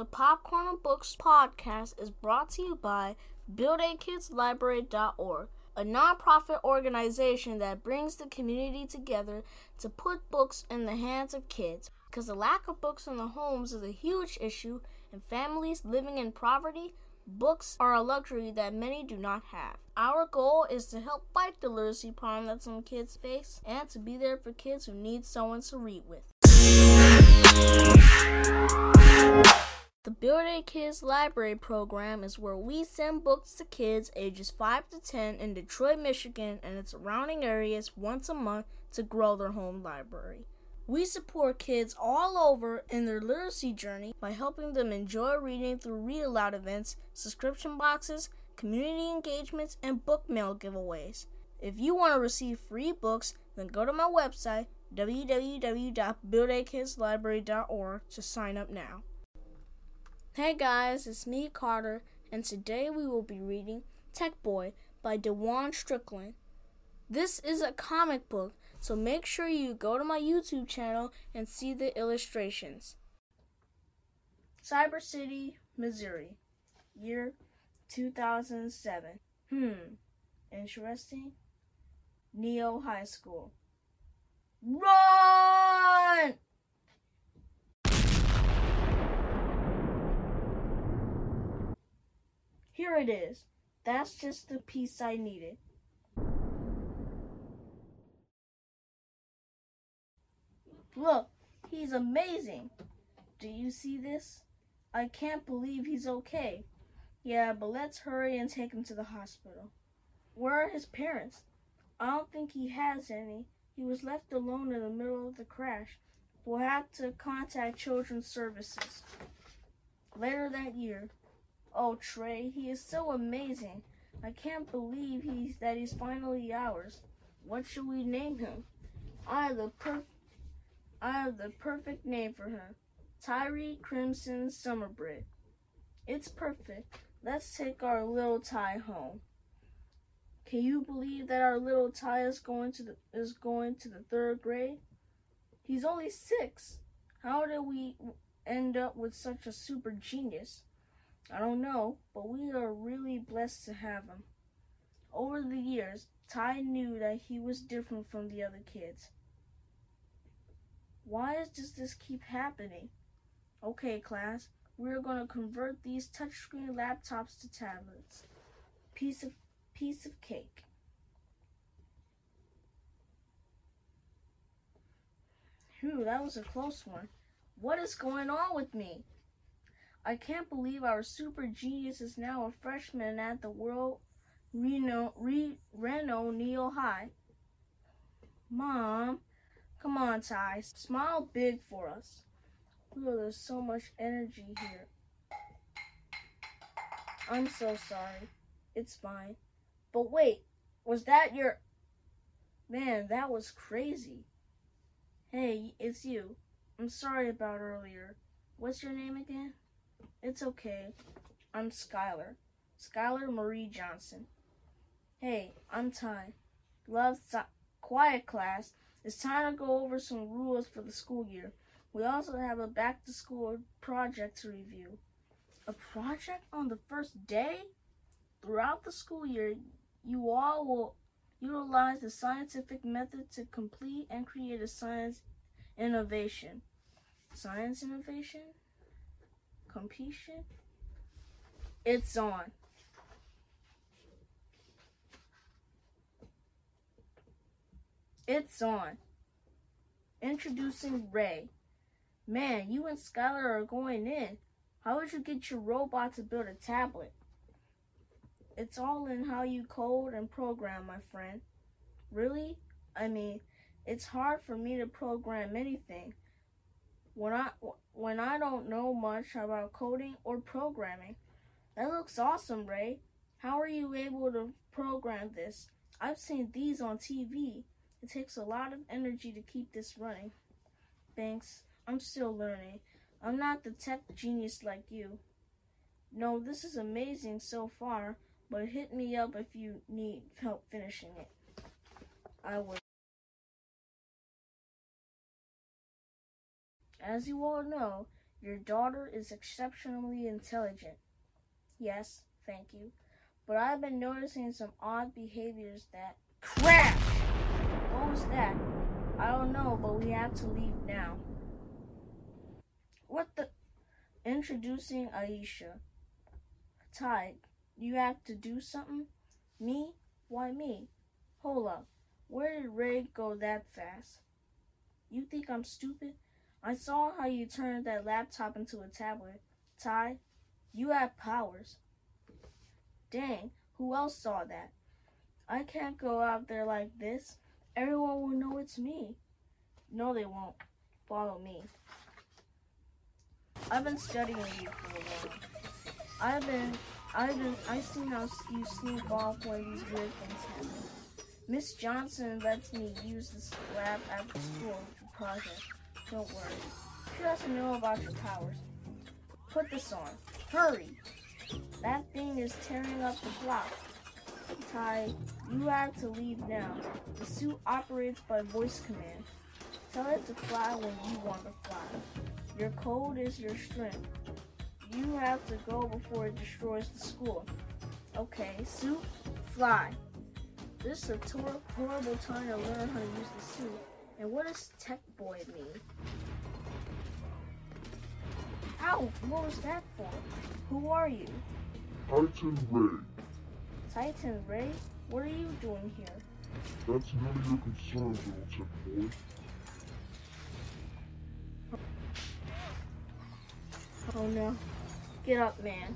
The Popcorn Books podcast is brought to you by BuildAKidsLibrary.org, a nonprofit organization that brings the community together to put books in the hands of kids. Because the lack of books in the homes is a huge issue, and families living in poverty, books are a luxury that many do not have. Our goal is to help fight the literacy problem that some kids face and to be there for kids who need someone to read with. The Build a Kids Library program is where we send books to kids ages 5 to 10 in Detroit, Michigan and its surrounding areas once a month to grow their home library. We support kids all over in their literacy journey by helping them enjoy reading through read aloud events, subscription boxes, community engagements, and book mail giveaways. If you want to receive free books, then go to my website www.buildakidslibrary.org to sign up now. Hey guys, it's me Carter, and today we will be reading Tech Boy by Dewan Strickland. This is a comic book, so make sure you go to my YouTube channel and see the illustrations. Cyber City, Missouri, year 2007. Hmm, interesting. Neo High School. Run! Here it is. That's just the piece I needed. Look, he's amazing. Do you see this? I can't believe he's okay. Yeah, but let's hurry and take him to the hospital. Where are his parents? I don't think he has any. He was left alone in the middle of the crash. We'll have to contact Children's Services. Later that year, Oh, Trey, he is so amazing. I can't believe he's that he's finally ours. What should we name him? I have the perf I have the perfect name for him. Tyree Crimson Summerbird. It's perfect. Let's take our little Ty home. Can you believe that our little Ty is going to the is going to the third grade? He's only six. How did we end up with such a super genius? I don't know, but we are really blessed to have him. Over the years, Ty knew that he was different from the other kids. Why does this keep happening? Okay, class, we're going to convert these touchscreen laptops to tablets. Piece of piece of cake. Phew, that was a close one. What is going on with me? I can't believe our super genius is now a freshman at the World Reno, Re, Reno Neo High. Mom, come on, Ty. Smile big for us. Oh, there's so much energy here. I'm so sorry. It's fine. But wait, was that your... Man, that was crazy. Hey, it's you. I'm sorry about earlier. What's your name again? It's okay. I'm Skylar. Skylar Marie Johnson. Hey, I'm Ty. Love, quiet class. It's time to go over some rules for the school year. We also have a back to school project to review. A project on the first day? Throughout the school year, you all will utilize the scientific method to complete and create a science innovation. Science innovation? Completion, it's on. It's on. Introducing Ray. Man, you and Skylar are going in. How would you get your robot to build a tablet? It's all in how you code and program, my friend. Really? I mean, it's hard for me to program anything. When I when I don't know much about coding or programming. That looks awesome, Ray. How are you able to program this? I've seen these on TV. It takes a lot of energy to keep this running. Thanks. I'm still learning. I'm not the tech genius like you. No, this is amazing so far, but hit me up if you need help finishing it. I will. As you all know, Your daughter is exceptionally intelligent. Yes, thank you. But I've been noticing some odd behaviors that. Crash! What was that? I don't know, but we have to leave now. What the? Introducing Aisha. Ty, you have to do something? Me? Why me? Hold up. Where did Ray go that fast? You think I'm stupid? I saw how you turned that laptop into a tablet. Ty, you have powers. Dang, who else saw that? I can't go out there like this. Everyone will know it's me. No, they won't. Follow me. I've been studying you for a while. I've been, I've been, I've seen how you sneak off when these weird things happen. Miss Johnson lets me use this lab after school for project. Don't worry. She doesn't know about your powers. Put this on. Hurry! That thing is tearing up the block. Ty, you have to leave now. The suit operates by voice command. Tell it to fly when you want to fly. Your code is your strength. You have to go before it destroys the school. Okay, suit, fly. This is a horrible time to learn how to use the suit. And what does tech boy mean? Ow, what was that for? Who are you? Titan Ray. Titan Ray? What are you doing here? That's none of your concern, little tech boy. Oh no. Get up, man.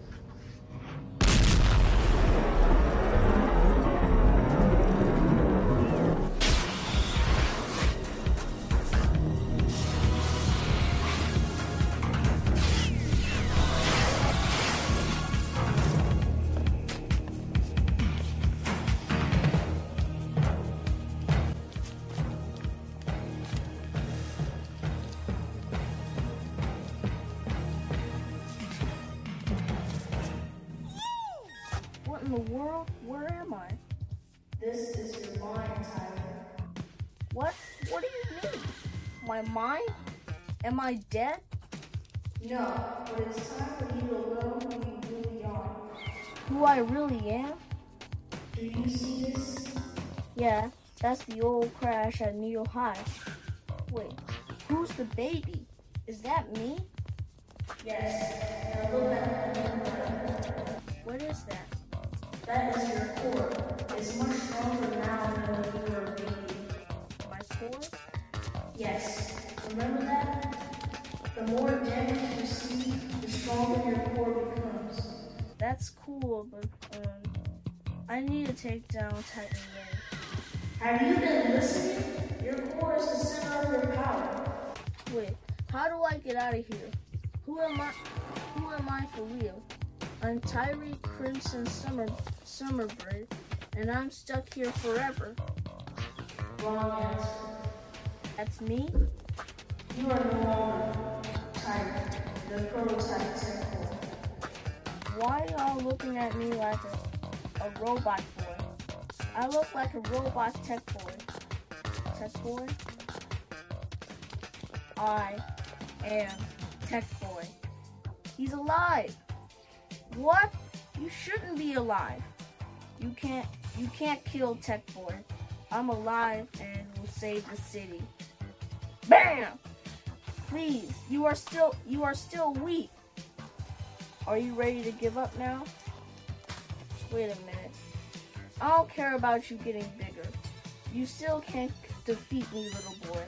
What in the world? Where am I? This is your mind, Tyler. What? What do you mean? My mind? Am I dead? No, but it's time for you to learn who you really are. Who I really am? Do you see this? Yeah, that's the old crash at Neo High. Wait, who's the baby? Is that me? Yes. Now look at What is that? That is your core. It's much stronger now than when you were a baby. My core? Yes. Remember that? The more damage you see, the stronger your core becomes. That's cool, but um, I need to take down Titan Ray. Have you been listening? Your core is the center of your power. Wait, how do I get out of here? Who am I? Who am I for real? I'm Tyree Crimson Summer Summerbird, and I'm stuck here forever. Wrong answer. That's me. You are no longer Tyler, the prototype tech core. Why y'all looking at me like a, a robot boy? I look like a robot tech boy. Tech boy? I am Tech Boy. He's alive. What? You shouldn't be alive. You can't you can't kill Tech Boy. I'm alive and will save the city. Bam! Please, you are still you are still weak. Are you ready to give up now? Wait a minute. I don't care about you getting bigger. You still can't defeat me, little boy.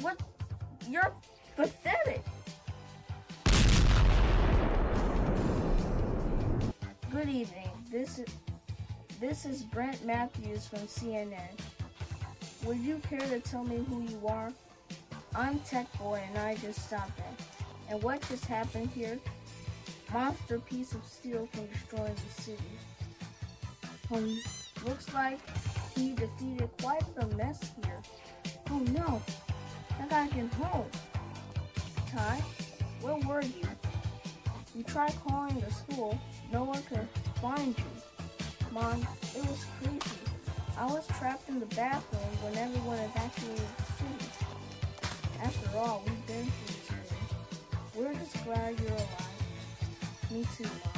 What? You're pathetic. Good evening. This is this is Brent Matthews from CNN. Would you care to tell me who you are? I'm Tech Boy and I just stopped in. And what just happened here? Monster piece of steel from destroying the city. Um, looks like he defeated quite the mess here. Oh no, I gotta get home. Ty, where were you? Tried calling the school, no one could find you. Mom, it was crazy. I was trapped in the bathroom when everyone evacuated the city. After all, we've been through this. We're just glad you're alive. Me too, Mom.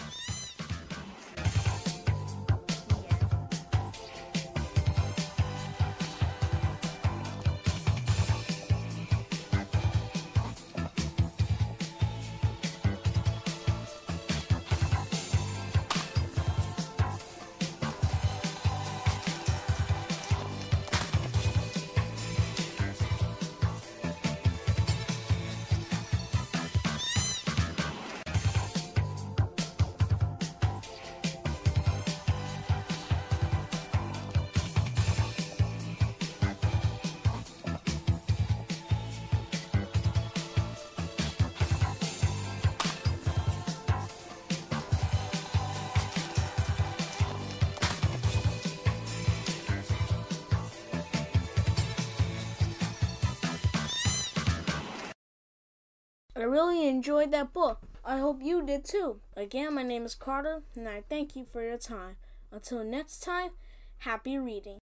I really enjoyed that book. I hope you did too. Again, my name is Carter, and I thank you for your time. Until next time, happy reading.